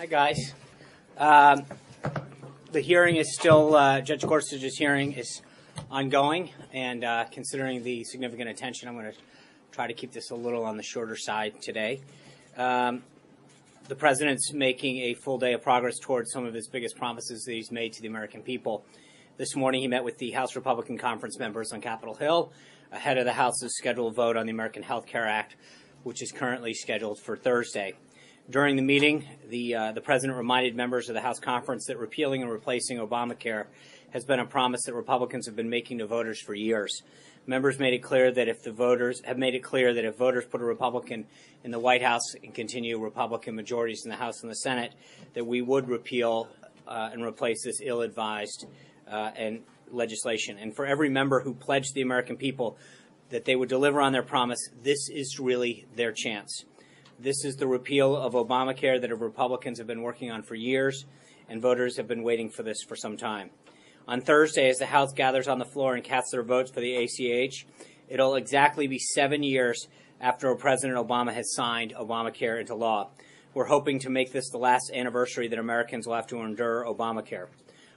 Hi, guys. Um, the hearing is still, uh, Judge Gorsuch's hearing is ongoing, and uh, considering the significant attention, I'm going to try to keep this a little on the shorter side today. Um, the president's making a full day of progress towards some of his biggest promises that he's made to the American people. This morning, he met with the House Republican Conference members on Capitol Hill ahead of the House's scheduled vote on the American Health Care Act, which is currently scheduled for Thursday. During the meeting, the, uh, the president reminded members of the House conference that repealing and replacing Obamacare has been a promise that Republicans have been making to voters for years. Members made it clear that if the voters have made it clear that if voters put a Republican in the White House and continue Republican majorities in the House and the Senate, that we would repeal uh, and replace this ill-advised uh, and legislation. And for every member who pledged the American people that they would deliver on their promise, this is really their chance. This is the repeal of Obamacare that Republicans have been working on for years, and voters have been waiting for this for some time. On Thursday, as the House gathers on the floor and casts their votes for the ACH, it'll exactly be seven years after President Obama has signed Obamacare into law. We're hoping to make this the last anniversary that Americans will have to endure Obamacare.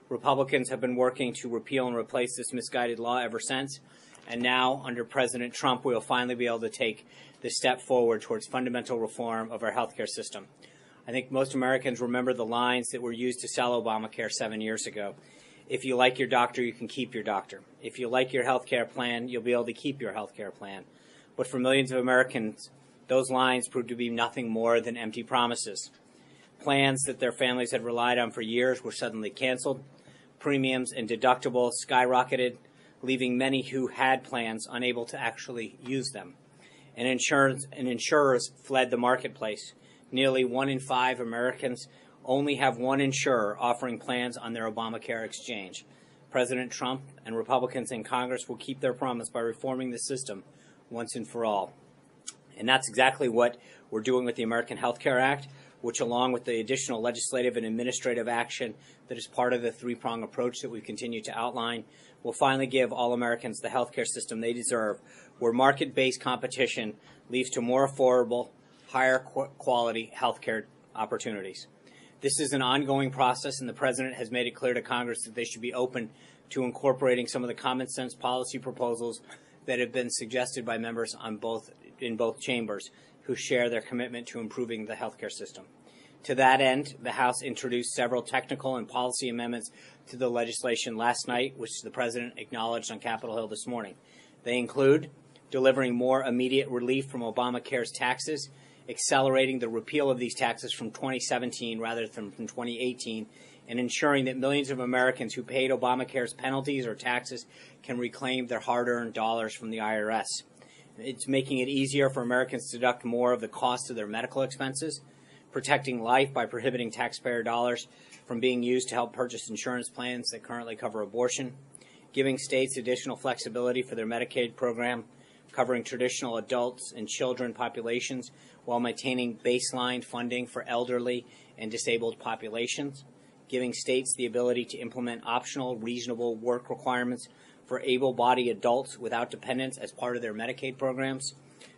Republicans have been working to repeal and replace this misguided law ever since, and now, under President Trump, we will finally be able to take the step forward towards fundamental reform of our healthcare system. I think most Americans remember the lines that were used to sell Obamacare seven years ago. If you like your doctor, you can keep your doctor. If you like your health care plan, you'll be able to keep your health care plan. But for millions of Americans, those lines proved to be nothing more than empty promises. Plans that their families had relied on for years were suddenly canceled. Premiums and deductibles skyrocketed, leaving many who had plans unable to actually use them and insurance and insurers fled the marketplace. Nearly one in five Americans only have one insurer offering plans on their Obamacare exchange. President Trump and Republicans in Congress will keep their promise by reforming the system once and for all. And that's exactly what we're doing with the American Health Care Act, which, along with the additional legislative and administrative action that is part of the three prong approach that we continue to outline, will finally give all Americans the health care system they deserve where market-based competition leads to more affordable, higher quality healthcare opportunities. This is an ongoing process, and the President has made it clear to Congress that they should be open to incorporating some of the common sense policy proposals that have been suggested by members on both, in both chambers who share their commitment to improving the healthcare system. To that end, the House introduced several technical and policy amendments to the legislation last night, which the President acknowledged on Capitol Hill this morning. They include delivering more immediate relief from Obamacare's taxes, accelerating the repeal of these taxes from 2017 rather than from 2018, and ensuring that millions of Americans who paid Obamacare's penalties or taxes can reclaim their hard earned dollars from the IRS. It's making it easier for Americans to deduct more of the cost of their medical expenses, protecting life by prohibiting taxpayer dollars from being used to help purchase insurance plans that currently cover abortion, giving states additional flexibility for their Medicaid program covering traditional adults and children populations while maintaining baseline funding for elderly and disabled populations, giving states the ability to implement optional reasonable work requirements for able bodied adults without dependents as part of their Medicaid programs,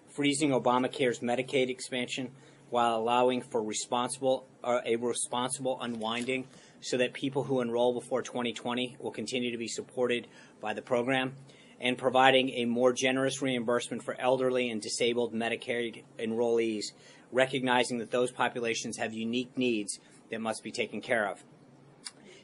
freezing Obamacare's Medicaid expansion while allowing for responsible uh, a responsible unwinding so that people who enroll before 2020 will continue to be supported by the program and providing a more generous reimbursement for elderly and disabled Medicaid enrollees, recognizing that those populations have unique needs that must be taken care of.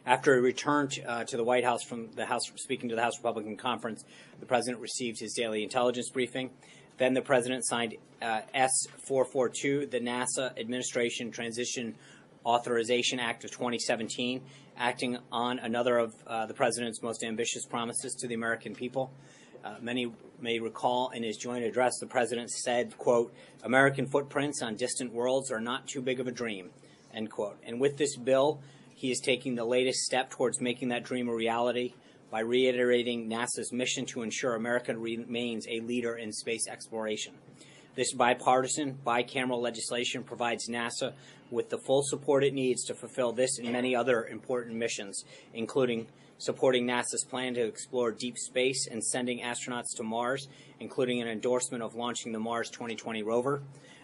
After he returned uh, to the White House from the House, speaking to the House Republican Conference, the president received his daily intelligence briefing. Then the president signed uh, S442, the NASA Administration Transition Authorization Act of 2017, acting on another of uh, the president's most ambitious promises to the American people. Uh, many may recall in his joint address, the president said, quote, American footprints on distant worlds are not too big of a dream, end quote. And with this bill, he is taking the latest step towards making that dream a reality by reiterating NASA's mission to ensure America remains a leader in space exploration. This bipartisan, bicameral legislation provides NASA with the full support it needs to fulfill this and many other important missions, including supporting NASA's plan to explore deep space and sending astronauts to Mars, including an endorsement of launching the Mars 2020 rover.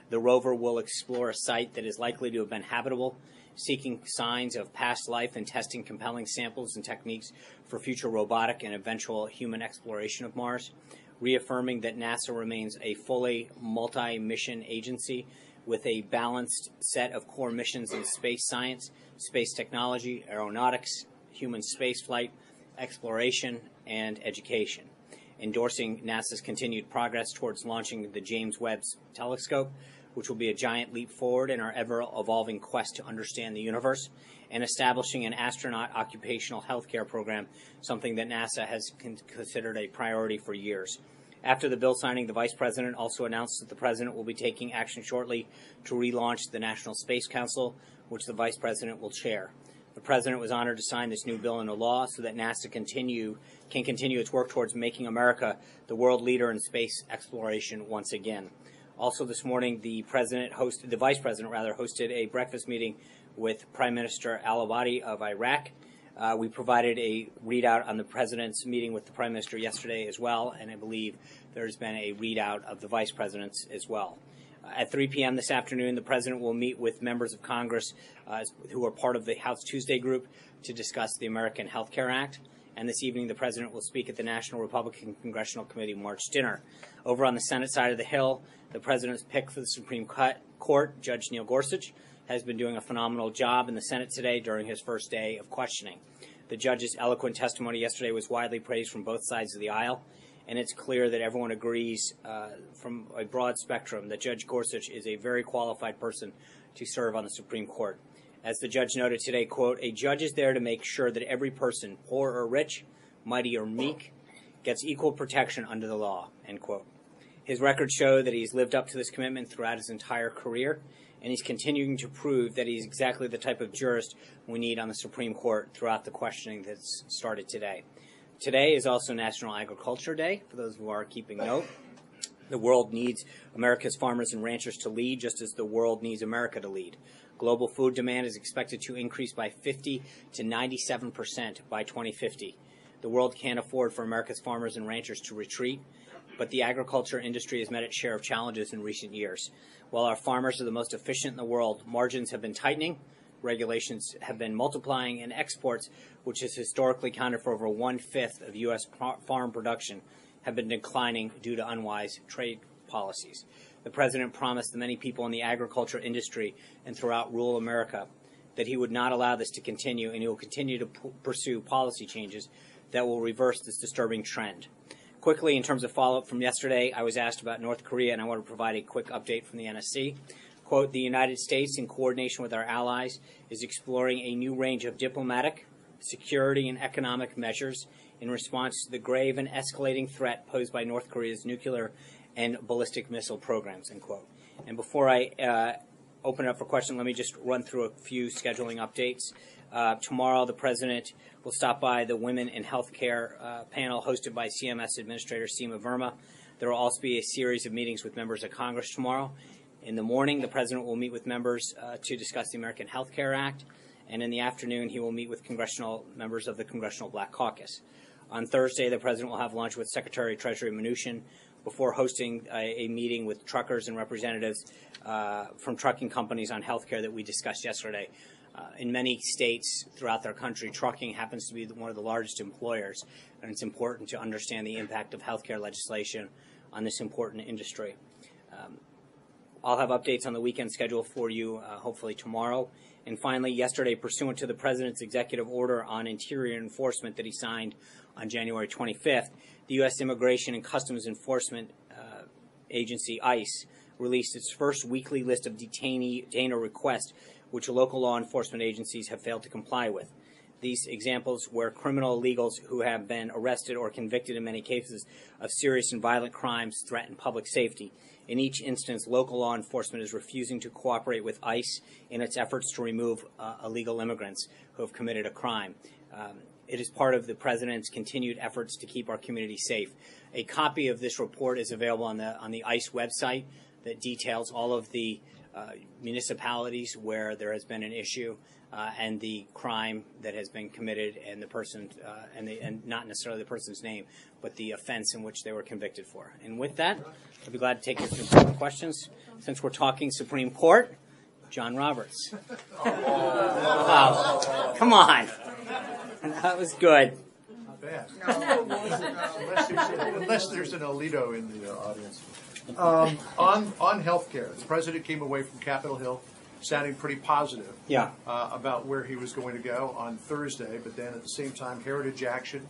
The rover will explore a site that is likely to have been habitable, seeking signs of past life and testing compelling samples and techniques for future robotic and eventual human exploration of Mars, reaffirming that NASA remains a fully multi mission agency with a balanced set of core missions in space science, space technology, aeronautics, human spaceflight, exploration, and education, endorsing NASA's continued progress towards launching the James Webb Telescope, which will be a giant leap forward in our ever evolving quest to understand the universe, and establishing an astronaut occupational health care program, something that NASA has con- considered a priority for years. After the bill signing, the Vice President also announced that the President will be taking action shortly to relaunch the National Space Council, which the Vice President will chair. The President was honored to sign this new bill into law so that NASA continue, can continue its work towards making America the world leader in space exploration once again. Also, this morning, the President hosted, the Vice President rather, hosted a breakfast meeting with Prime Minister Al Abadi of Iraq. Uh, we provided a readout on the President's meeting with the Prime Minister yesterday as well, and I believe there's been a readout of the Vice President's as well. At 3 p.m. this afternoon, the President will meet with members of Congress uh, who are part of the House Tuesday group to discuss the American Health Care Act. And this evening, the President will speak at the National Republican Congressional Committee March dinner. Over on the Senate side of the Hill, the President's pick for the Supreme Court, Judge Neil Gorsuch, has been doing a phenomenal job in the Senate today during his first day of questioning. The judge's eloquent testimony yesterday was widely praised from both sides of the aisle and it's clear that everyone agrees uh, from a broad spectrum that Judge Gorsuch is a very qualified person to serve on the Supreme Court. As the judge noted today, quote, a judge is there to make sure that every person, poor or rich, mighty or meek, gets equal protection under the law, end quote. His records show that he's lived up to this commitment throughout his entire career, and he's continuing to prove that he's exactly the type of jurist we need on the Supreme Court throughout the questioning that's started today. Today is also National Agriculture Day, for those who are keeping note. The world needs America's farmers and ranchers to lead, just as the world needs America to lead. Global food demand is expected to increase by 50 to 97 percent by 2050. The world can't afford for America's farmers and ranchers to retreat, but the agriculture industry has met its share of challenges in recent years. While our farmers are the most efficient in the world, margins have been tightening, regulations have been multiplying, and exports, which has historically accounted for over one fifth of U.S. farm production, have been declining due to unwise trade policies. The president promised the many people in the agriculture industry and throughout rural America that he would not allow this to continue, and he will continue to pursue policy changes that will reverse this disturbing trend. Quickly, in terms of follow up from yesterday, I was asked about North Korea, and I want to provide a quick update from the NSC. Quote, the United States, in coordination with our allies, is exploring a new range of diplomatic, security, and economic measures in response to the grave and escalating threat posed by North Korea's nuclear and ballistic missile programs, end quote. And before I uh, open it up for questions, let me just run through a few scheduling updates. Uh, tomorrow, the president will stop by the Women in Healthcare uh, panel hosted by CMS Administrator Seema Verma. There will also be a series of meetings with members of Congress tomorrow, in the morning, the president will meet with members uh, to discuss the American Health Care Act, and in the afternoon, he will meet with congressional members of the Congressional Black Caucus. On Thursday, the president will have lunch with Secretary of Treasury Mnuchin before hosting a, a meeting with truckers and representatives uh, from trucking companies on health care that we discussed yesterday. Uh, in many states throughout their country, trucking happens to be one of the largest employers, and it's important to understand the impact of healthcare legislation on this important industry. Um, I'll have updates on the weekend schedule for you, uh, hopefully tomorrow. And finally, yesterday, pursuant to the President's executive order on interior enforcement that he signed on January 25th, the U.S. Immigration and Customs Enforcement uh, Agency, ICE, released its first weekly list of detainee detainer requests, which local law enforcement agencies have failed to comply with. these examples where criminal illegals who have been arrested or convicted in many cases of serious and violent crimes threaten public safety. In each instance, local law enforcement is refusing to cooperate with ICE in its efforts to remove uh, illegal immigrants who have committed a crime. Um, it is part of the President's continued efforts to keep our community safe. A copy of this report is available on the, on the ICE website that details all of the municipalities where there has been an issue uh, and the crime that has been committed and the person uh, and, the, and not necessarily the person's name, but the offense in which they were convicted for. And with that, I'd be glad to take your questions. Since we're talking Supreme Court, John Roberts. Wow. Come on. That was good. Not bad. unless, there's, an Alito in the uh, audience. Um, on on healthcare, the president came away from Capitol Hill sounding pretty positive Yeah. uh, about where he was going to go on Thursday, but then at the same time, Heritage Action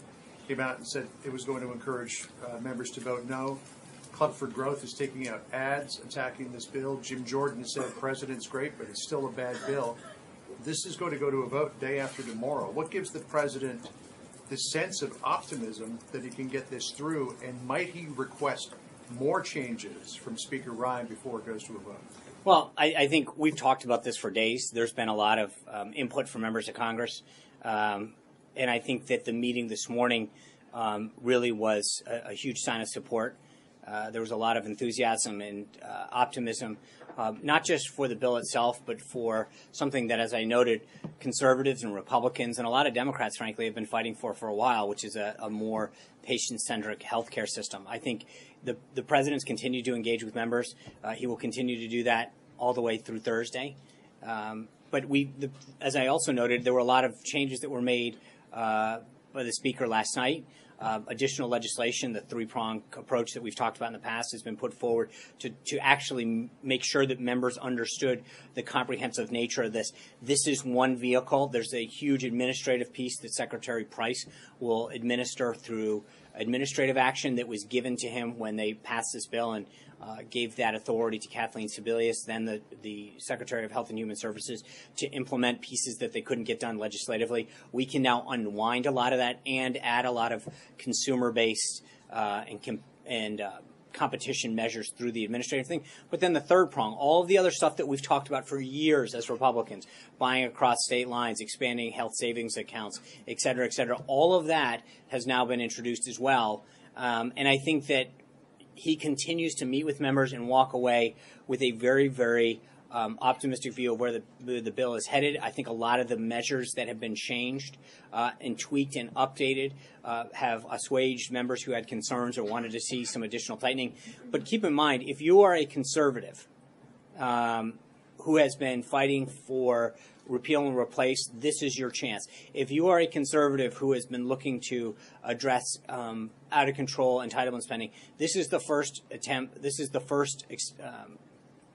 came out and said it was going to encourage uh, members to vote no. Club for Growth is taking out ads attacking this bill. Jim Jordan said president's great, but it's still a bad bill. This is going to go to a vote day after tomorrow. What gives the president the sense of optimism that he can get this through, and might he request more changes from Speaker Ryan before it goes to a vote? Well, I, I think we've talked about this for days. There's been a lot of um, input from members of Congress. Um, and I think that the meeting this morning um, really was a, a, huge sign of support. Uh, there was a lot of enthusiasm and uh, optimism, um, not just for the bill itself, but for something that, as I noted, conservatives and Republicans and a lot of Democrats, frankly, have been fighting for for a while, which is a, a more patient-centric healthcare system. I think the the president's continued to engage with members. Uh, he will continue to do that all the way through Thursday. Um, but we, the, as I also noted, there were a lot of changes that were made uh, by the speaker last night. Uh, additional legislation, the three-prong approach that we've talked about in the past, has been put forward to, to actually make sure that members understood the comprehensive nature of this. This is one vehicle. There's a huge administrative piece that Secretary Price will administer through administrative action that was given to him when they passed this bill and uh, gave that authority to Kathleen Sebelius, then the, the Secretary of Health and Human Services, to implement pieces that they couldn't get done legislatively. We can now unwind a lot of that and add a lot of consumer based uh, and, com- and uh, competition measures through the administrative thing. But then the third prong, all of the other stuff that we've talked about for years as Republicans, buying across state lines, expanding health savings accounts, et cetera, et cetera, all of that has now been introduced as well. Um, and I think that he continues to meet with members and walk away with a very, very um, optimistic view of where the, the bill is headed. I think a lot of the measures that have been changed uh, and tweaked and updated uh, have assuaged members who had concerns or wanted to see some additional tightening. But keep in mind, if you are a conservative um, who has been fighting for repeal and replace, this is your chance. If you are a conservative who has been looking to address um, out of control entitlement spending, this is the first attempt. This is the first um,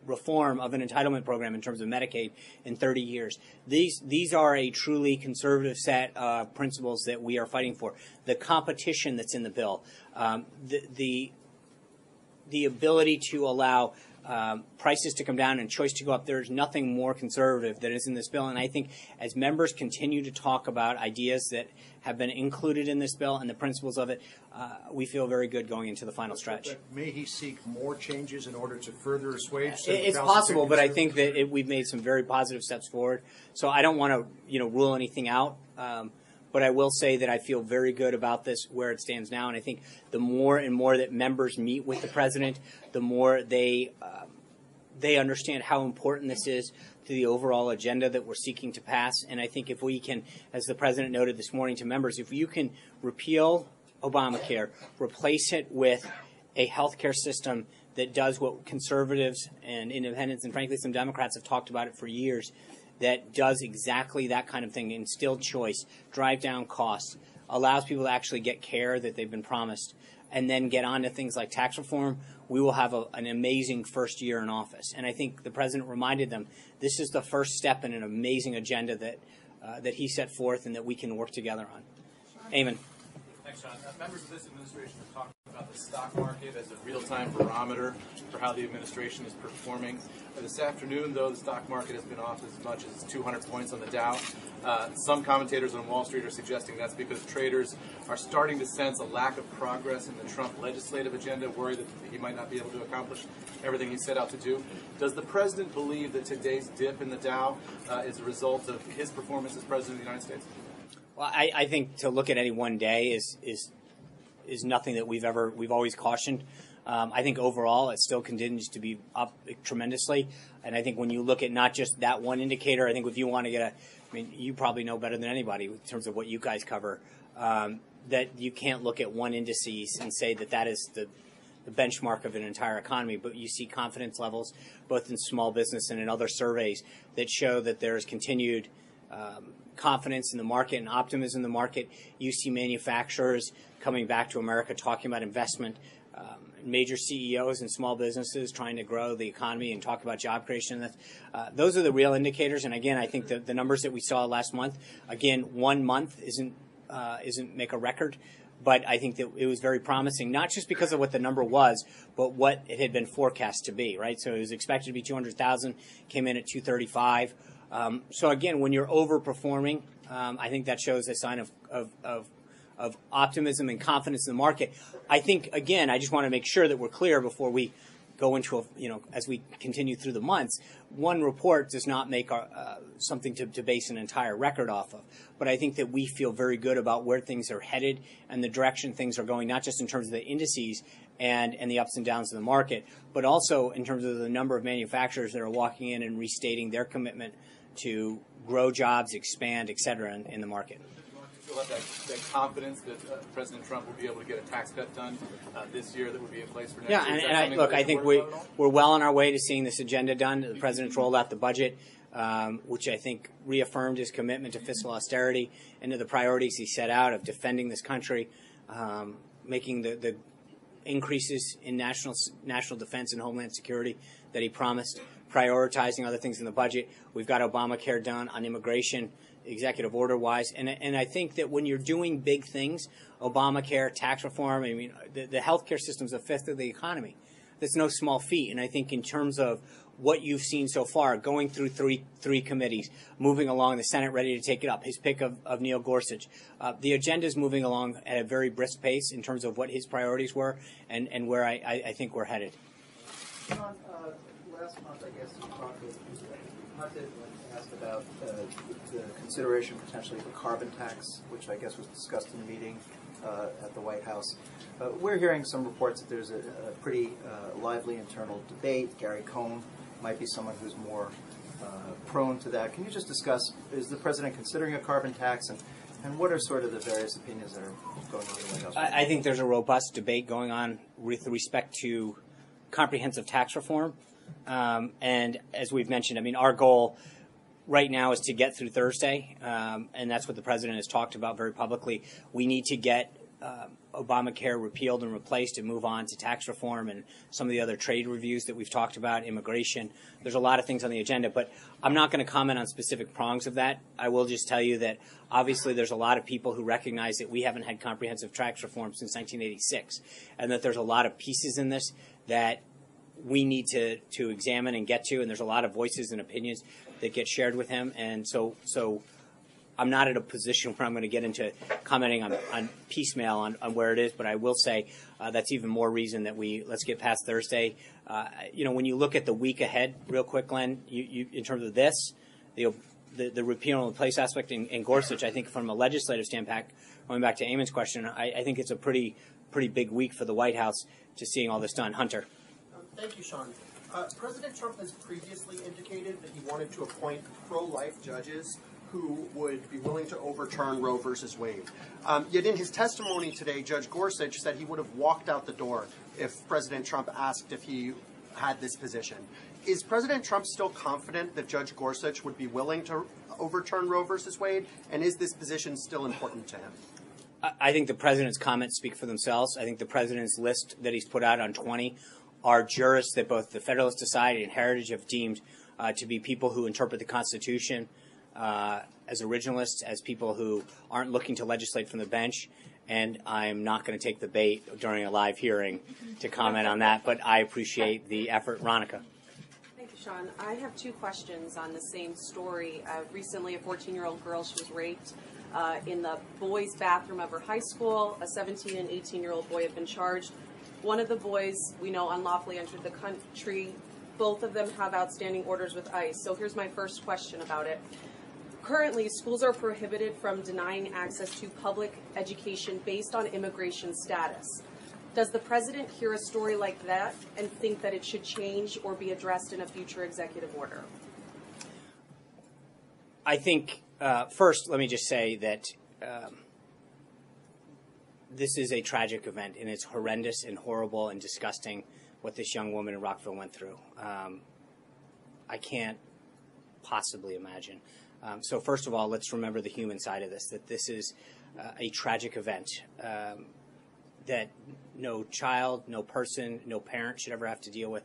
reform of an entitlement program in terms of Medicaid in 30 years. These these are a truly conservative set of principles that we are fighting for. The competition that's in the bill, um, the the the ability to allow um, prices to come down and choice to go up. There's nothing more conservative that is in this bill. And I think as members continue to talk about ideas that have been included in this bill and the principles of it, uh, we feel very good going into the final stretch. But may he seek more changes in order to further assuage? It's possible, but I think that it, we've made some very positive steps forward. So I don't want to, you know, rule anything out. Um, but I will say that I feel very good about this where it stands now, and I think the more and more that members meet with the president, the more they um, they understand how important this is to the overall agenda that we're seeking to pass. And I think if we can, as the president noted this morning to members, if you can repeal Obamacare, replace it with a health care system that does what conservatives and independents and frankly some Democrats have talked about it for years that does exactly that kind of thing, instill choice, drive down costs, allows people to actually get care that they've been promised, and then get on to things like tax reform, we will have a, an amazing first year in office. And I think the president reminded them this is the first step in an amazing agenda that uh, that he set forth and that we can work together on. Amen. Thanks, John. Uh, members of this administration have talked about the stock market as a real-time barometer for how the administration is performing. This afternoon, though, the stock market has been off as much as 200 points on the Dow. Uh, some commentators on Wall Street are suggesting that's because traders are starting to sense a lack of progress in the Trump legislative agenda, worried that he might not be able to accomplish everything he set out to do. Does the president believe that today's dip in the Dow uh, is a result of his performance as president of the United States? Well, I, I think to look at any one day is is is nothing that we've ever we've always cautioned. Um, I think overall it still continues to be up tremendously, and I think when you look at not just that one indicator, I think if you want to get a, I mean, you probably know better than anybody in terms of what you guys cover, um, that you can't look at one indices and say that that is the the benchmark of an entire economy, but you see confidence levels both in small business and in other surveys that show that there is continued um, confidence in the market and optimism in the market. You see manufacturers coming back to America talking about investment. Um, major CEOs and small businesses trying to grow the economy and talk about job creation. Uh, those are the real indicators. And again, I think the, the numbers that we saw last month, again, one month isn't uh, isn't make a record, but I think that it was very promising, not just because of what the number was, but what it had been forecast to be. Right, so it was expected to be 200,000, came in at 235. Um, so again, when you're overperforming, um, I think that shows a sign of, optimism and confidence in the market. I think again, I just want to make sure that we're clear before we go into a, you know as we continue through the months. One report does not make our, uh, something to, to base an entire record off of, but I think that we feel very good about where things are headed and the direction things are going, not just in terms of the indices and and the ups and downs of the market, but also in terms of the number of manufacturers that are walking in and restating their commitment to grow jobs, expand, et cetera, in, in the market still have that, that confidence that uh, President Trump will be able to get a tax cut done uh, this year that would be in place for next yeah, year? Yeah, and, and I, look, I think we, we're well on our way to seeing this agenda done. The president rolled out the budget. Um, which I think reaffirmed his commitment to fiscal austerity and to the priorities he set out of defending this country, um, making the, the increases in national national defense and homeland security that he promised, prioritizing other things in the budget. We've got Obamacare done on immigration executive order wise. And, and I think that when you're doing big things, Obamacare, tax reform, I mean, the, the healthcare system is a fifth of the economy. That's no small feat. And I think in terms of what you've seen so far, going through three three committees, moving along, the Senate ready to take it up, his pick of, of Neil Gorsuch. Uh, the agenda is moving along at a very brisk pace in terms of what his priorities were and, and where I, I, I think we're headed. John, uh, last month, I guess, you talked with, asked about uh, the consideration potentially of a carbon tax, which I guess was discussed in the meeting uh, at the White House. Uh, we're hearing some reports that there's a, a pretty uh, lively internal debate. Gary Cohn might be someone who's more uh, prone to that. Can you just discuss, is the president considering a carbon tax and and what are sort of the various opinions that are going on in the White House? I, I think there's a robust debate going on with respect to comprehensive tax reform. Um, and as we've mentioned, I mean, our goal right now is to get through Thursday, um, and that's what the president has talked about very publicly. We need to get uh, Obamacare repealed and replaced and move on to tax reform and some of the other trade reviews that we've talked about, immigration. There's a lot of things on the agenda, but I'm not going to comment on specific prongs of that. I will just tell you that obviously there's a lot of people who recognize that we haven't had comprehensive tax reform since 1986, and that there's a lot of pieces in this that we need to, to examine and get to, and there's a lot of voices and opinions that get shared with him. And so, so I'm not at a position where I'm going to get into commenting on, on piecemeal on, on where it is, but I will say uh, that's even more reason that we let's get past Thursday. Uh, you know, when you look at the week ahead, real quick, Glenn, you, you in terms of this, the the, the repeal and replace aspect in, in, Gorsuch, I think from a legislative standpoint, going back to Eamon's question, I, I think it's a pretty pretty big week for the White House to seeing all this done. Hunter. Thank you, Sean. Uh, President Trump has previously indicated that he wanted to appoint pro-life judges who would be willing to overturn Roe versus Wade. Um, yet in his testimony today, Judge Gorsuch said he would have walked out the door if President Trump asked if he had this position. Is President Trump still confident that Judge Gorsuch would be willing to overturn Roe versus Wade? And is this position still important to him? I think the president's comments speak for themselves. I think the president's list that he's put out on 20 are jurists that both the Federalist Society and Heritage have deemed uh, to be people who interpret the Constitution uh, as originalists, as people who aren't looking to legislate from the bench, and I'm not going to take the bait during a live hearing to comment on that, but I appreciate the effort. Ronica. Thank you, Sean. I have two questions on the same story. Uh, recently, a 14 year old girl, she was raped uh, in the boys' bathroom of her high school. A 17 and 18 year old boy have been charged. One of the boys we know unlawfully entered the country. Both of them have outstanding orders with ICE. So here's my first question about it. Currently, schools are prohibited from denying access to public education based on immigration status. Does the president hear a story like that and think that it should change or be addressed in a future executive order? I think uh, first, let me just say that um, this is a tragic event, and it's horrendous and horrible and disgusting what this young woman in Rockville went through. Um, I can't possibly imagine. Um, so, first of all, let's remember the human side of this that this is uh, a tragic event um, that no child, no person, no parent should ever have to deal with.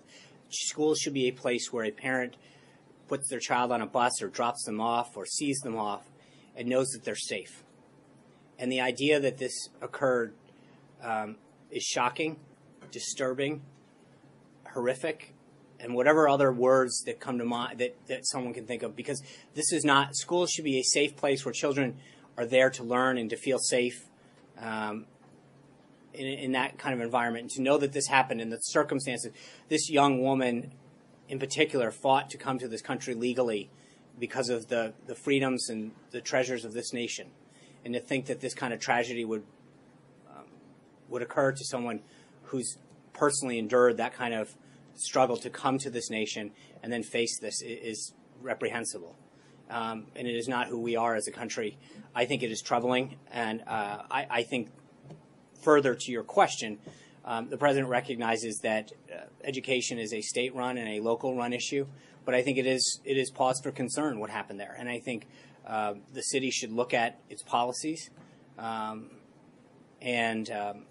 Schools should be a place where a parent puts their child on a bus or drops them off or sees them off and knows that they're safe. And the idea that this occurred um, is shocking, disturbing, horrific, and whatever other words that come to mind that, that someone can think of because this is not schools should be a safe place where children are there to learn and to feel safe um, in, in that kind of environment. And to know that this happened in the circumstances this young woman in particular fought to come to this country legally because of the, the freedoms and the treasures of this nation and to think that this kind of tragedy would um, would occur to someone who's personally endured that kind of struggle to come to this nation and then face this is reprehensible. Um, and it is not who we are as a country. I think it is troubling, and uh, I, I, think further to your question, um, the president recognizes that uh, education is a state-run and a local-run issue, but I think it is it is pause for concern what happened there, and I think uh, the city should look at its policies, um, and um,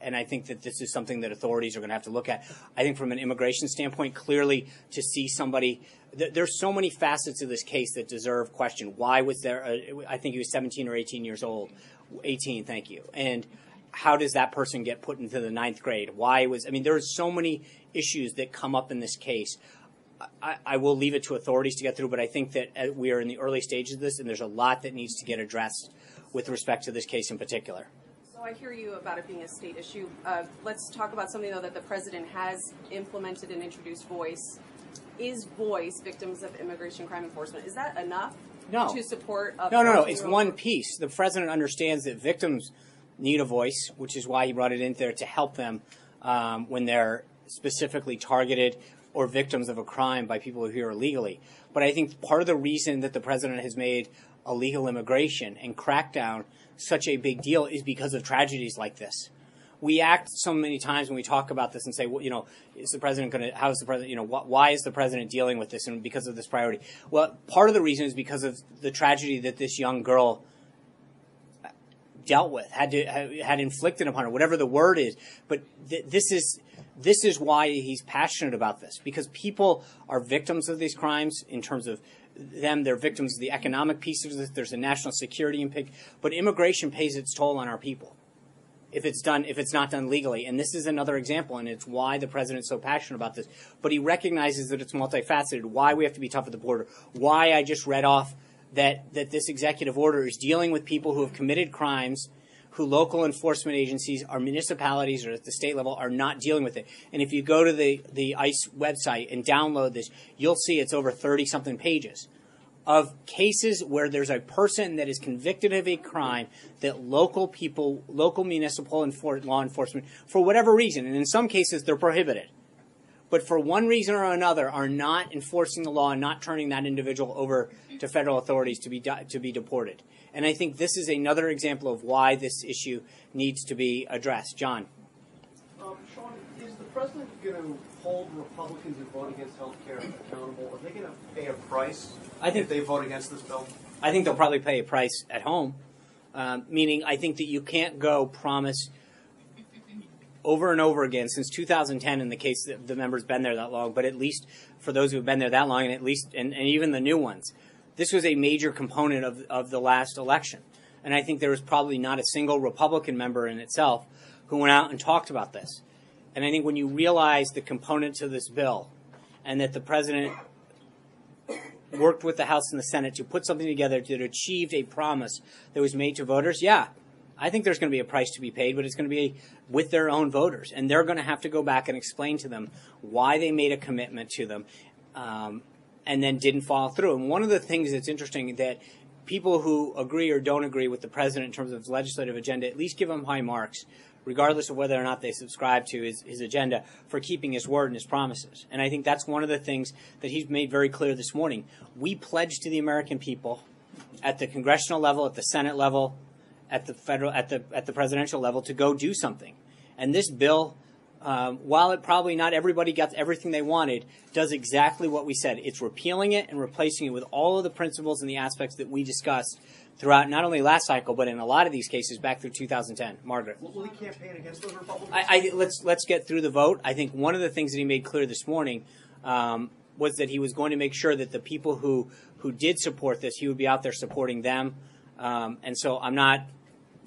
and I think that this is something that authorities are going to have to look at. I think from an immigration standpoint, clearly to see somebody, th- there's so many facets of this case that deserve question. Why was there? A, I think he was 17 or 18 years old. 18, thank you. And how does that person get put into the ninth grade? Why was? I mean, there are so many issues that come up in this case. I, I, will leave it to authorities to get through, but I think that uh, we are in the early stages of this, and there's a lot that needs to get addressed with respect to this case in particular. So I hear you about it being a state issue. Uh, let's talk about something, though, that the president has implemented and introduced voice. Is voice victims of immigration crime enforcement? Is that enough no. to support? A No, no, no. It's one piece. The president understands that victims need a voice, which is why he brought it in there to help them um, when they're specifically targeted or victims of a crime by people who are here illegally. But I think part of the reason that the president has made illegal immigration and crackdown such a big deal is because of tragedies like this. We act so many times when we talk about this and say, well, you know, is the president going to, how is the president, you know, wh- why is the president dealing with this and because of this priority? Well, part of the reason is because of the tragedy that this young girl uh, dealt with, had to, had inflicted upon her, whatever the word is. But th- this is, this is why he's passionate about this because people are victims of these crimes in terms of them. They're victims of the economic piece of this. There's a national security impact, but immigration pays its toll on our people if it's done if it's not done legally. And this is another example, and it's why the president's so passionate about this. But he recognizes that it's multifaceted. Why we have to be tough at the border. Why I just read off that that this executive order is dealing with people who have committed crimes who local enforcement agencies or municipalities or at the state level are not dealing with it. And if you go to the, the ICE website and download this, you'll see it's over 30 something pages of cases where there's a person that is convicted of a crime that local people, local municipal enfor- law enforcement, for whatever reason, and in some cases they're prohibited, but for one reason or another are not enforcing the law and not turning that individual over to federal authorities to be to be deported. And I think this is another example of why this issue needs to be addressed. John. Um, Sean, is the president going to hold Republicans who vote against health care accountable? Are they going to pay a price I think, if they vote against this bill? I think they'll probably pay a price at home. Um, meaning, I think that you can't go promise over and over again since 2010 in the case that the member's been there that long, but at least for those who have been there that long, and at least, and, and even the new ones, this was a major component of, of the last election. And I think there was probably not a single Republican member in itself who went out and talked about this. And I think when you realize the components of this bill and that the president worked with the House and the Senate to put something together that achieved a promise that was made to voters, yeah, I think there's going to be a price to be paid, but it's going to be with their own voters. And they're going to have to go back and explain to them why they made a commitment to them um, and then didn't follow through. And one of the things that's interesting that people who agree or don't agree with the president in terms of his legislative agenda at least give him high marks regardless of whether or not they subscribe to his, his agenda, for keeping his word and his promises. And I think that's one of the things that he's made very clear this morning. We pledge to the American people at the congressional level, at the Senate level, at the federal, at the at the presidential level to go do something. And this bill, um, while it probably not everybody got everything they wanted, does exactly what we said. It's repealing it and replacing it with all of the principles and the aspects that we discussed throughout not only last cycle, but in a lot of these cases back through 2010. Margaret. Will he campaign against those Republicans? I, I, let's let's get through the vote. I think one of the things that he made clear this morning um, was that he was going to make sure that the people who who did support this, he would be out there supporting them. Um, and so I'm not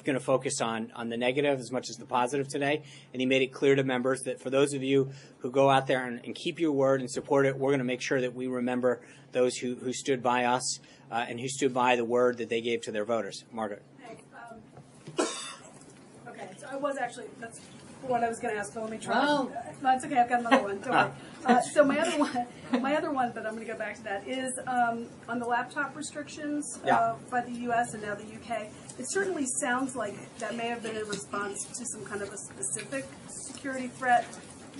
going to focus on on the negative as much as the positive today. And he made it clear to members that for those of you who go out there and, and keep your word and support it, we're going to make sure that we remember those who, who stood by us uh, and who stood by the word that they gave to their voters. Margaret. Um, okay, so I was actually that's what I was going to ask. So let me try. Well. No, it's okay. I've got another one. Don't worry. Uh, so my other one, my other one, but I'm going to go back to that is um, on the laptop restrictions Yeah. uh, by the U.S. and now the U.K. It certainly sounds like that may have been in response to some kind of a specific security threat.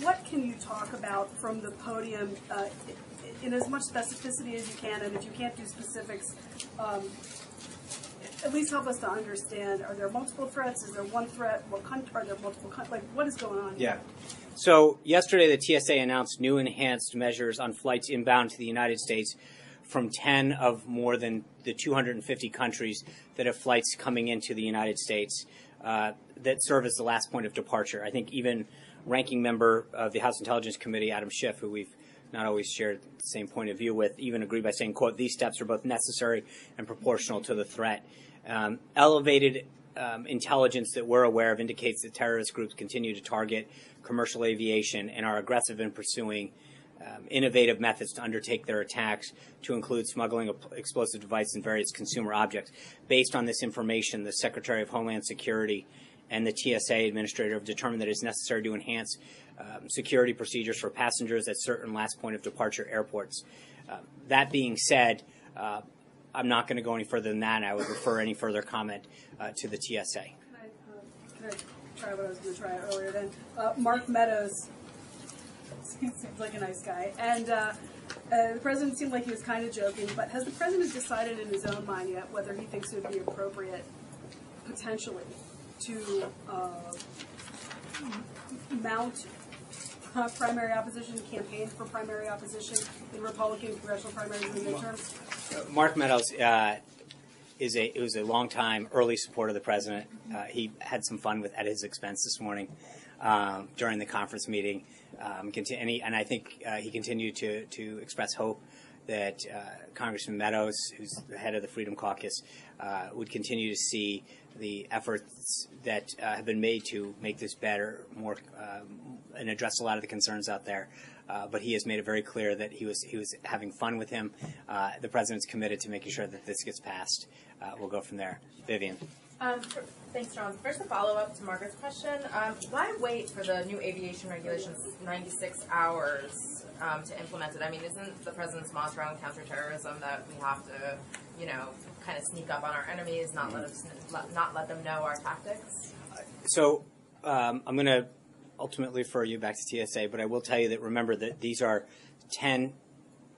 What can you talk about from the podium uh, in as much specificity as you can? And if you can't do specifics, um, at least help us to understand: Are there multiple threats? Is there one threat? What? Are there multiple? Like, what is going on? Yeah. So yesterday, the TSA announced new enhanced measures on flights inbound to the United States from 10 of more than the 250 countries that have flights coming into the United States uh, that serve as the last point of departure. I think even ranking member of the House Intelligence Committee, Adam Schiff, who we've not always shared the same point of view with, even agreed by saying, quote, these steps are both necessary and proportional to the threat. Um, elevated um, intelligence that we're aware of indicates that terrorist groups continue to target commercial aviation and are aggressive in pursuing um, innovative methods to undertake their attacks, to include smuggling explosive devices and various consumer objects. Based on this information, the Secretary of Homeland Security and the TSA administrator have determined that it is necessary to enhance um, security procedures for passengers at certain last point of departure airports. Uh, that being said, uh, I'm not going to go any further than that. I would refer any further comment uh, to the TSA. Can I, uh, can I try what I was going to try earlier then? Uh, Mark Meadows seems like a nice guy. And uh, uh, the president seemed like he was kind of joking, but has the president decided in his own mind yet whether he thinks it would be appropriate, potentially, to uh, mount uh, primary opposition, campaign for primary opposition in Republican congressional primaries in the midterms? Mark Meadows uh, is a it was a long time early supporter of the president. Uh, he had some fun with at his expense this morning um, during the conference meeting, um, conti- and, he, and I think uh, he continued to to express hope that uh, Congressman Meadows, who's the head of the Freedom Caucus, uh, would continue to see the efforts that uh, have been made to make this better, more, um, and address a lot of the concerns out there. Uh, but he has made it very clear that he was he was having fun with him. Uh, the president's committed to making sure that this gets passed. Uh, we'll go from there. Vivian. Um, for, thanks, John. First, a follow up to Margaret's question. Um, why wait for the new aviation regulations 96 hours um, to implement it? I mean, isn't the president's mantra on counterterrorism that we have to, you know, kind of sneak up on our enemies, not let us, not let them know our tactics? So um, I'm going to ultimately refer you back to TSA, but I will tell you that remember that these are 10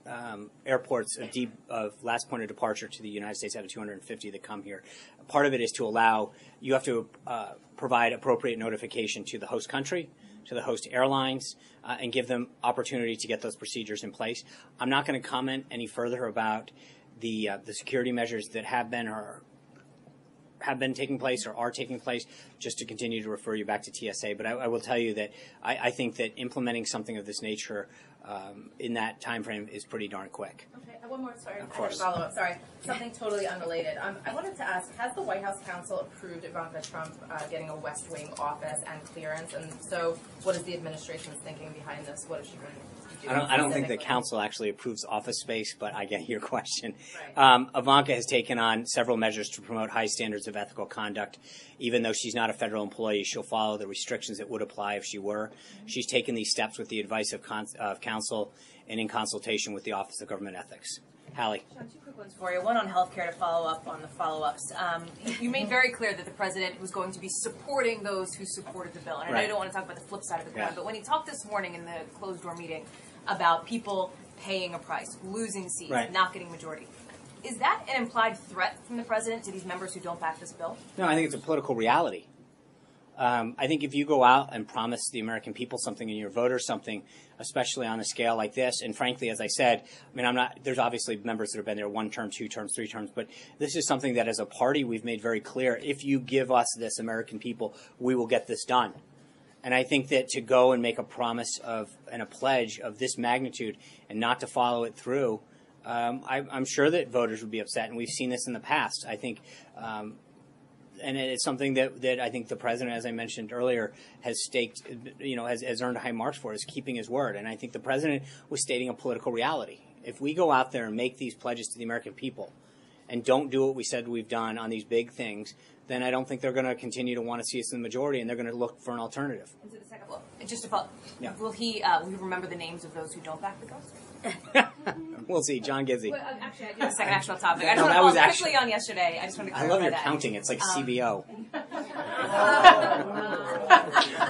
um, airports of, deep, of last point of departure to the United States out of 250 that come here. Part of it is to allow you have to uh, provide appropriate notification to the host country, to the host airlines, uh, and give them opportunity to get those procedures in place. I'm not going to comment any further about the uh, the security measures that have been or have been taking place or are taking place, just to continue to refer you back to TSA. But I, I will tell you that I, I, think that implementing something of this nature um, in that time frame is pretty darn quick. Okay. one more, sorry, Of course. follow up, sorry. Something totally unrelated. Um, I wanted to ask, has the White House Counsel approved Ivanka Trump uh, getting a West Wing office and clearance? And so, what is the administration's thinking behind this? What is she going to do? I don't, I don't think the specifically? counsel actually approves office space, but I get your question. Um, Ivanka has taken on several measures to promote high standards of ethical conduct. Even though she's not a federal employee, she'll follow the restrictions that would apply if she were. She's taken these steps with the advice of, con- of counsel and in consultation with the Office of Government Ethics. Hallie. Sean, two quick ones for you. One on healthcare to follow up on the follow-ups. Um, you- you made very clear that the president was going to be supporting those who supported the bill, and I know you Right. don't want to talk about the flip side of the coin, Yeah. but when he talked this morning in the closed-door meeting about people paying a price, losing seats, Right. not getting majority, is that an implied threat from the president to these members who don't back this bill? No, I think it's a political reality. Um, I think if you go out and promise the American people something and your voters something, especially on a scale like this, and frankly, as I said, I mean, I'm not. There's obviously members that have been there one term, two terms, three terms, but this is something that, as a party, we've made very clear. If you give us this, American people, we will get this done. And I think that to go and make a promise of and a pledge of this magnitude and not to follow it through, um, I, I'm sure that voters would be upset, and we've seen this in the past. I think, um, and it's something that, that I think the president, as I mentioned earlier, has staked, you know, has, has earned high marks for is keeping his word. And I think the president was stating a political reality. If we go out there and make these pledges to the American people, and don't do what we said we've done on these big things, then I don't think they're going to continue to want to see us in the majority, and they're going to look for an alternative. And to the second, well, just to follow, Yeah. will he uh, will he remember the names of those who don't back the bill? We'll see, John Gizzi. Well, uh, actually, I do have a second actual topic. I just No, want to that follow was quickly actually- on yesterday. I just want to I clarify love your that. counting. It's like Um, CBO.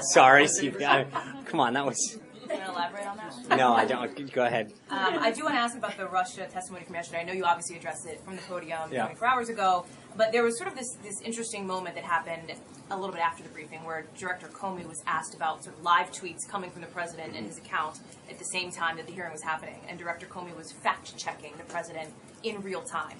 Sorry, CBO. Come on, that was. Can I elaborate on that? No, I don't. Go ahead. Um, I do want to ask about the Russia testimony from yesterday. I know you obviously addressed it from the podium Yeah. 24 hours ago, but there was sort of this, this interesting moment that happened a little bit after the briefing where Director Comey was asked about sort of live tweets coming from the president and his account at the same time that the hearing was happening. And Director Comey was fact checking the president in real time,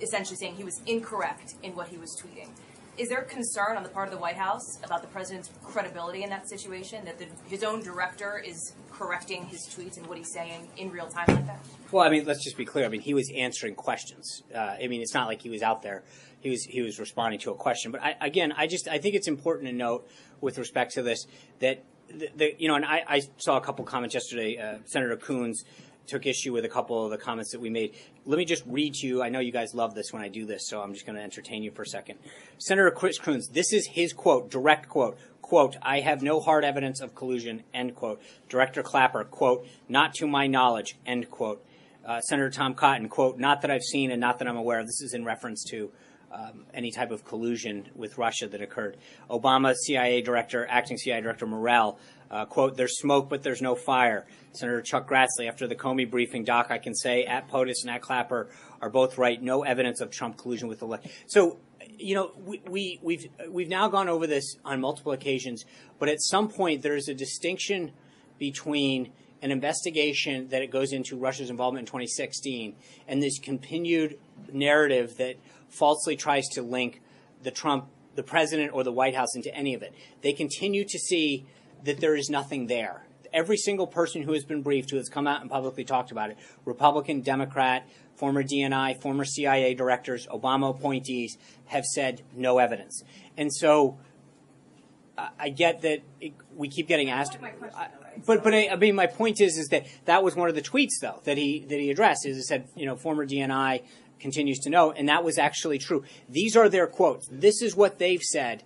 essentially saying he was incorrect in what he was tweeting. Is there concern on the part of the White House about the president's credibility in that situation, that the, his own director is correcting his tweets and what he's saying in real time like that? Well, I mean, let's just be clear. I mean, he was answering questions. Uh, I mean, it's not like he was out there. He was he was responding to a question. But I, again, I just I think it's important to note with respect to this that the, the you know, and I, I saw a couple comments yesterday. Uh, Senator Coons took issue with a couple of the comments that we made. Let me just read to you. I know you guys love this when I do this, so I'm just going to entertain you for a second. Senator Chris Coons, this is his quote, direct quote. Quote, I have no hard evidence of collusion, end quote. Director Clapper, quote, not to my knowledge, end quote. Uh, Senator Tom Cotton, quote, not that I've seen and not that I'm aware of. This is in reference to um, any type of collusion with Russia that occurred. Obama CIA Director, Acting CIA Director Morell, uh, quote, there's smoke but there's no fire. Senator Chuck Grassley, after the Comey briefing, Doc, I can say at POTUS and at Clapper are both right. No evidence of Trump collusion with the left. So, you know, we, we, we've, we've now gone over this on multiple occasions, but at some point there is a distinction between an investigation that it goes into Russia's involvement in 2016 and this continued narrative that falsely tries to link the Trump, the president, or the White House into any of it. They continue to see that there is nothing there. Every single person who has been briefed, who has come out and publicly talked about it, Republican, Democrat, former DNI, former CIA directors, Obama appointees, have said no evidence. And so I- I get that it, we keep getting asked. I- but but I, I mean, my point is is that that was one of the tweets though that he that he addressed. Is it said you know former DNI continues to know, and that was actually true. These are their quotes. This is what they've said.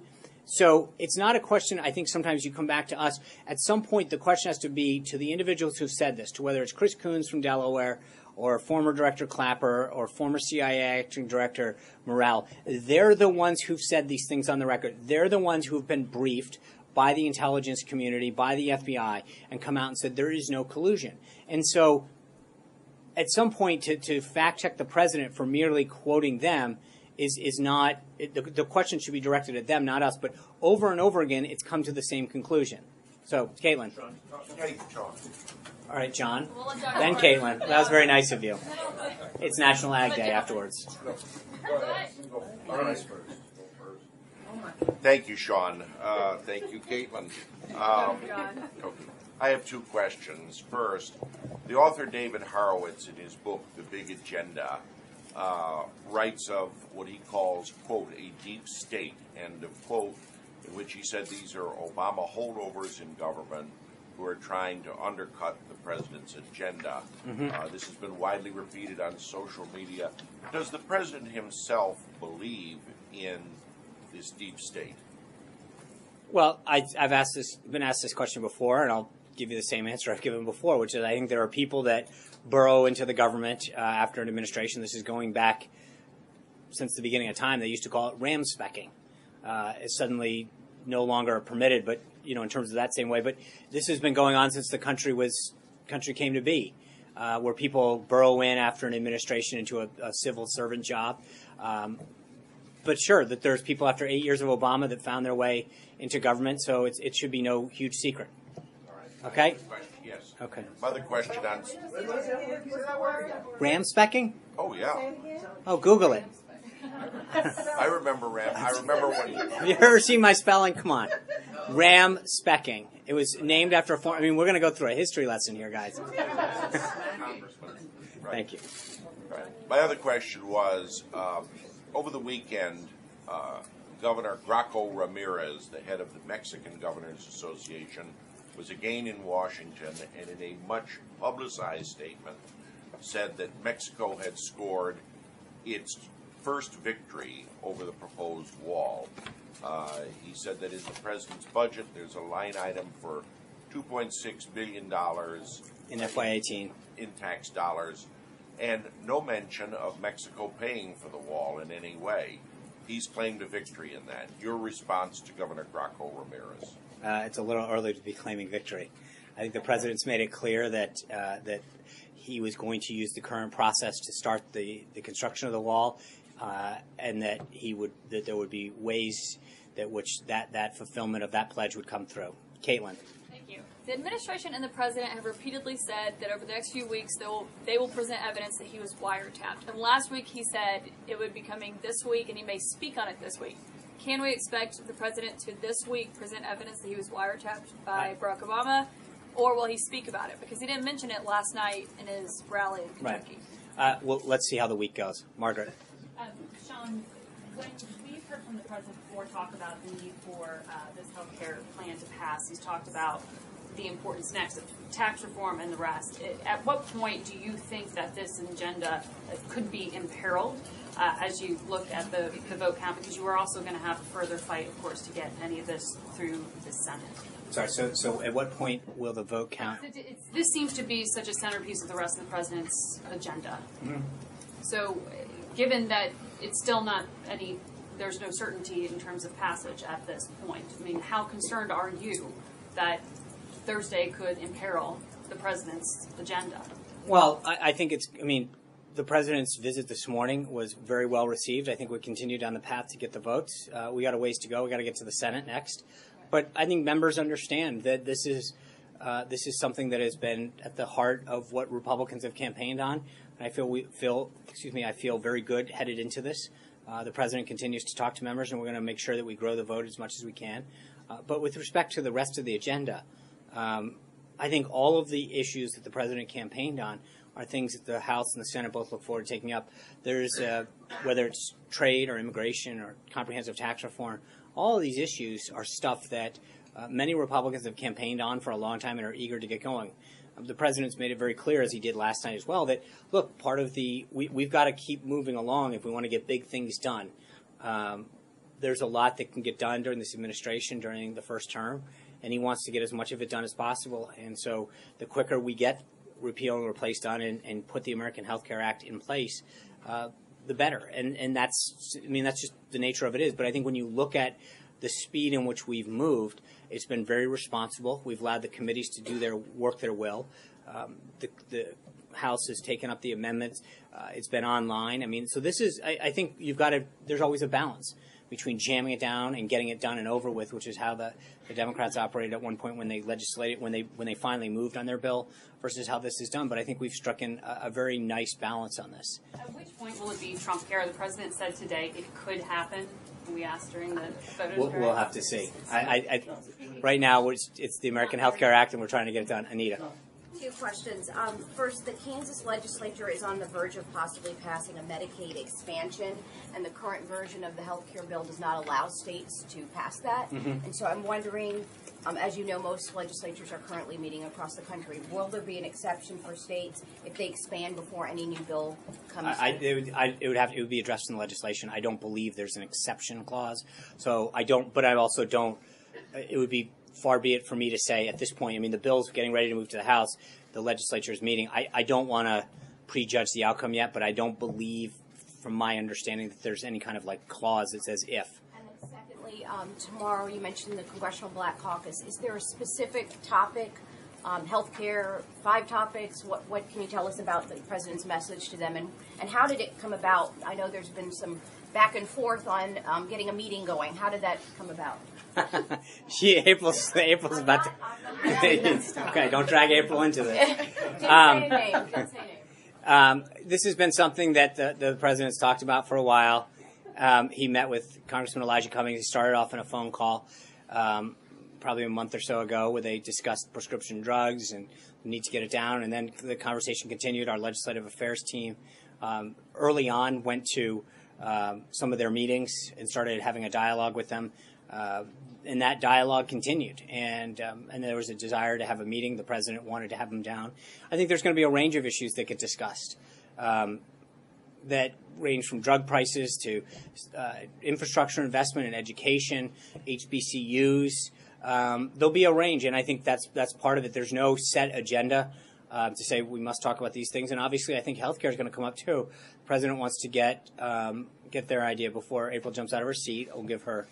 So it's not a question. I think sometimes you come back to us. At some point, the question has to be to the individuals who've said this, to whether it's Chris Coons from Delaware or former Director Clapper or former CIA Acting Director Morell. They're the ones who've said these things on the record. They're the ones who've been briefed by the intelligence community, by the FBI, and come out and said there is no collusion. And so at some point to, to fact check the president for merely quoting them is, is not, the, the question should be directed at them, not us. But over and over again, it's come to the same conclusion. So, Caitlin. All right, John. Then Caitlin. That was very nice of you. It's National Ag Day afterwards. Thank you, Sean. Uh, thank you, Caitlin. Um, I have two questions. First, the author David Horowitz, in his book *The Big Agenda*, uh, writes of what he calls "quote a deep state" end of quote, in which he said these are Obama holdovers in government who are trying to undercut the president's agenda. Mhm. Uh, this has been widely repeated on social media. Does the president himself believe in this deep state? Well, I, I've asked this, been asked this question before, and I'll give you the same answer I've given before, which is I think there are people that burrow into the government uh, after an administration. This is going back since the beginning of time. They used to call it Ramspecking. Uh, it's suddenly no longer permitted, but you know, in terms of that same way. But this has been going on since the country was country came to be, uh, where people burrow in after an administration into a, a civil servant job. Um, but sure, that there's people after eight years of Obama that found their way into government, so it should be no huge secret. Okay. Yes. Okay. My other question on Ramspecking? Oh yeah, Oh, Google it. I remember Ram. I remember when. Have you ever seen my spelling? Come on. Ramspecking. It was named after a form. I mean, we're going to go through a history lesson here, guys. Thank you. Right. My other question was um, over the weekend, uh, Governor Graco Ramirez, the head of the Mexican Governors Association, was again in Washington and in a much publicized statement said that Mexico had scored its first victory over the proposed wall. Uh, he said that in the president's budget, there's a line item for $2.6 billion In FY18. in tax dollars, and no mention of Mexico paying for the wall in any way. He's claimed a victory in that. Your response to Governor Graco Ramirez? Uh, it's a little early to be claiming victory. I think the president's made it clear that uh, that he was going to use the current process to start the, the construction of the wall, uh, and that he would that there would be ways that which that that fulfillment of that pledge would come through. Caitlin. Thank you. The administration and the president have repeatedly said that over the next few weeks they will they will present evidence that he was wiretapped. And last week he said it would be coming this week, and he may speak on it this week. Can we expect the president to this week present evidence that he was wiretapped by Barack Obama, or will he speak about it? Because he didn't mention it last night in his rally in Right. Kentucky. Uh, well, let's see how the week goes. Margaret. Um, Sean, when we've heard from the president before talk about the need for uh, this health care plan to pass, he's talked about the importance next of tax reform and the rest. It, at what point do you think that this agenda uh, could be imperiled uh, as you look at the, the vote count? Because you are also going to have a further fight, of course, to get any of this through the Senate. Sorry. So, so at what point will the vote count? It- it's- this seems to be such a centerpiece of the rest of the president's agenda. So, uh, given that it's still not any, there's no certainty in terms of passage at this point, I mean, how concerned are you that Thursday could imperil the president's agenda? Well, I, I think it's. I mean, the president's visit this morning was very well received. I think we continue down the path to get the votes. Uh, we got a ways to go. We got to get to the Senate next. But I think members understand that this is uh, this is something that has been at the heart of what Republicans have campaigned on. And I feel we feel excuse me. I feel very good headed into this. Uh, the president continues to talk to members, and we're going to make sure that we grow the vote as much as we can. Uh, but with respect to the rest of the agenda, um, I think all of the issues that the president campaigned on are things that the House and the Senate both look forward to taking up. There's uh, whether it's trade or immigration or comprehensive tax reform. All of these issues are stuff that uh, many Republicans have campaigned on for a long time and are eager to get going. Um, the president's made it very clear, as he did last night as well, that look, part of the we, we've got to keep moving along if we want to get big things done. Um, there's a lot that can get done during this administration during the first term, and he wants to get as much of it done as possible. And so, the quicker we get repeal and replace done and, and put the American Health Care Act in place, uh, the better. And and that's I mean that's just the nature of it is. But I think when you look at the speed in which we've moved, it's been very responsible. We've allowed the committees to do their work their will. Um, the, the House has taken up the amendments. Uh, it's been online. I mean, so this is. I, I think you've got to. There's always a balance between jamming it down and getting it done and over with, which is how the, the Democrats operated at one point when they legislated, when they when they finally moved on their bill, versus how this is done. But I think we've struck in a, a very nice balance on this. At which point will it be Trump care? The president said today it could happen. We asked during the We'll, we'll have to see. I, I, I, right now it's, it's the American Health Care Act, and we're trying to get it done. Anita. Two questions. Um, first, the Kansas legislature is on the verge of possibly passing a Medicaid expansion, and the current version of the health care bill does not allow states to pass that. Mhm. And so I'm wondering, um, as you know, most legislatures are currently meeting across the country. Will there be an exception for states if they expand before any new bill comes? I, I, it, would, I, it would have it would be addressed in the legislation. I don't believe there's an exception clause, so I don't. But I also don't. It would be far be it for me to say at this point. I mean, the bill's getting ready to move to the House. The legislature is meeting. I, I don't want to prejudge the outcome yet, but I don't believe, from my understanding, that there's any kind of like clause that says if. And then secondly, um, tomorrow you mentioned the Congressional Black Caucus. Is there a specific topic, um, healthcare, five topics? What, what can you tell us about the president's message to them, and, and how did it come about? I know there's been some back and forth on um, getting a meeting going. How did that come about? She April's April's about to. okay, don't drag April into this. Um, um, this has been something that the, the president's talked about for a while. Um, he met with Congressman Elijah Cummings. He started off in a phone call um, probably a month or so ago where they discussed prescription drugs and the need to get it down. And then the conversation continued. Our legislative affairs team um, early on went to um, some of their meetings and started having a dialogue with them. Uh, and that dialogue continued, and um, and there was a desire to have a meeting. The president wanted to have him down. I think there's going to be a range of issues that get discussed. Um, that range from drug prices to uh, infrastructure investment and education, HBCUs. Um, there'll be a range, and I think that's that's part of it. There's no set agenda uh, to say we must talk about these things, and obviously, I think healthcare is going to come up too. The president wants to get um, get their idea before April jumps out of her seat. I'll give her.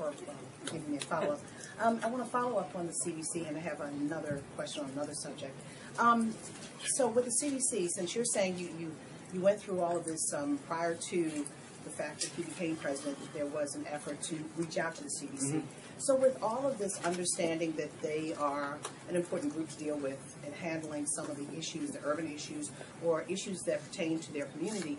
Okay, thank you for um, giving me a follow-up. Um, I want to follow up on the CBC, and I have another question on another subject. Um, so with the CBC, since you're saying you, you, you went through all of this um, prior to the fact that he became president, that there was an effort to reach out to the CBC. Mhm. So with all of this understanding that they are an important group to deal with in handling some of the issues, the urban issues, or issues that pertain to their community,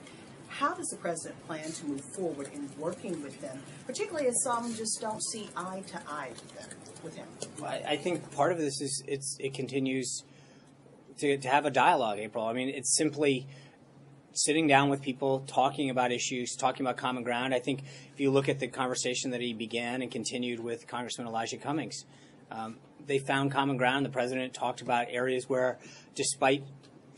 how does the president plan to move forward in working with them, particularly as some just don't see eye to eye with them, with him? I, I think part of this is it's it continues to, to have a dialogue, April. I mean, it's simply sitting down with people, talking about issues, talking about common ground. I think if you look at the conversation that he began and continued with Congressman Elijah Cummings, um, they found common ground. The president talked about areas where, despite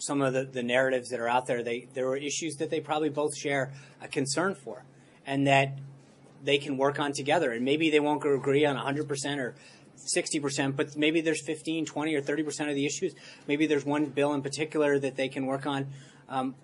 some of the, the narratives that are out there, they there are issues that they probably both share a concern for, and that they can work on together. And maybe they won't agree on 100% or 60%, but maybe there's 15, 20, or 30% of the issues. Maybe there's one bill in particular that they can work on. Um,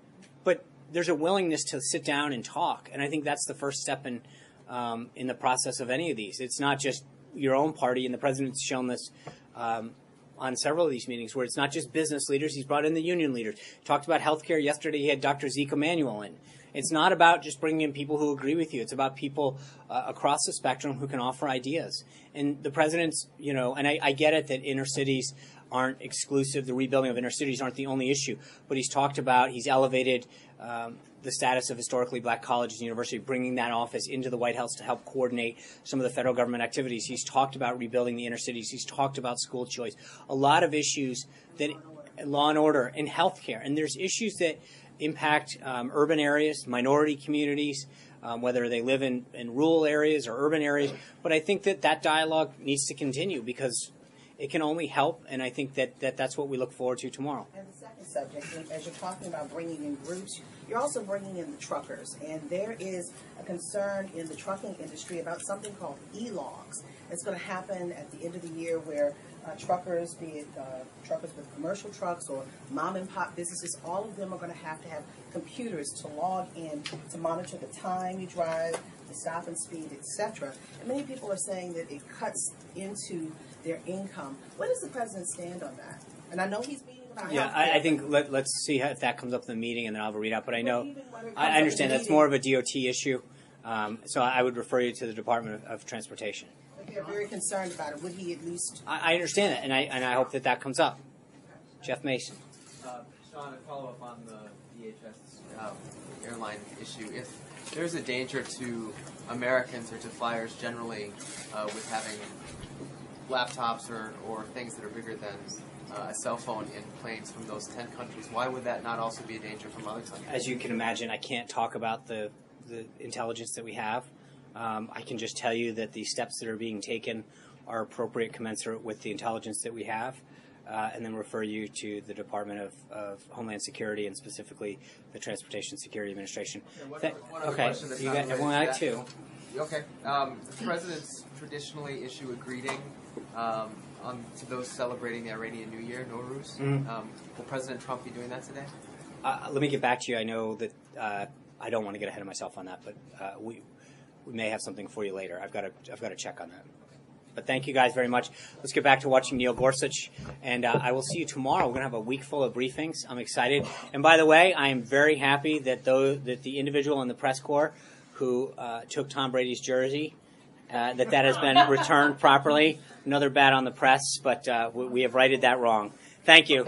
but there's a willingness to sit down and talk. And I think that's the first step in, um, in the process of any of these. It's not just your own party, and the president's shown this. Um, on several of these meetings where it's not just business leaders, he's brought in the union leaders. Talked about healthcare yesterday, he had Dr. Zeke Emanuel in. It's not about just bringing in people who agree with you. It's about people uh, across the spectrum who can offer ideas. And the president's, you know, and I, I get it that inner cities aren't exclusive. The rebuilding of inner cities aren't the only issue. But he's talked about, he's elevated um, the status of historically black colleges and universities, bringing that office into the White House to help coordinate some of the federal government activities. He's talked about rebuilding the inner cities. He's talked about school choice. A lot of issues that law and order and healthcare. And there's issues that impact um, urban areas, minority communities, um, whether they live in, in rural areas or urban areas. But I think that that dialogue needs to continue because it can only help. And I think that, that that's what we look forward to tomorrow. And the second subject, as you're talking about bringing in groups, you're also bringing in the truckers. And there is a concern in the trucking industry about something called e-logs. It's going to happen at the end of the year where uh, truckers, be it uh, truckers with commercial trucks or mom and pop businesses, all of them are going to have to have computers to log in to monitor the time you drive, the stop and speed, etc. And many people are saying that it cuts into their income. Where does the president stand on that? And I know he's meeting about Yeah, I, I think let, let's see how, if that comes up in the meeting, and then I'll have a readout. But I know, even whether it comes I I understand in the that's more of a DOT issue. Um, so I would refer you to the Department of, of Transportation. but they're very concerned about it. Would he at least I, I understand that, and I and I hope that that comes up. Jeff Mason. Uh, Sean, a follow up on the DHS um, airline issue. If there's a danger to Americans or to flyers generally uh, with having laptops or, or things that are bigger than uh, a cell phone in planes from those 10 countries, why would that not also be a danger from other countries? As you can imagine, I can't talk about the, the intelligence that we have. Um, I can just tell you that the steps that are being taken are appropriate, commensurate with the intelligence that we have, uh, and then refer you to the Department of, of Homeland Security and specifically the Transportation Security Administration. one, That- one other okay, question that's you got everyone to like that. two. Okay. Um, the presidents traditionally issue a greeting um, on, to those celebrating the Iranian New Year, Nowruz. Mhm. Um, will President Trump be doing that today? Uh, let me get back to you. I know that uh, I don't want to get ahead of myself on that, but uh, we we may have something for you later. I've got to I've got to check on that. But thank you guys very much. Let's get back to watching Neil Gorsuch, and uh, I will see you tomorrow. We're going to have a week full of briefings. I'm excited. And by the way, I am very happy that though that the individual in the press corps who uh, took Tom Brady's jersey. Uh, that that has been returned properly. Another bad on the press, but uh, we, we have righted that wrong. Thank you.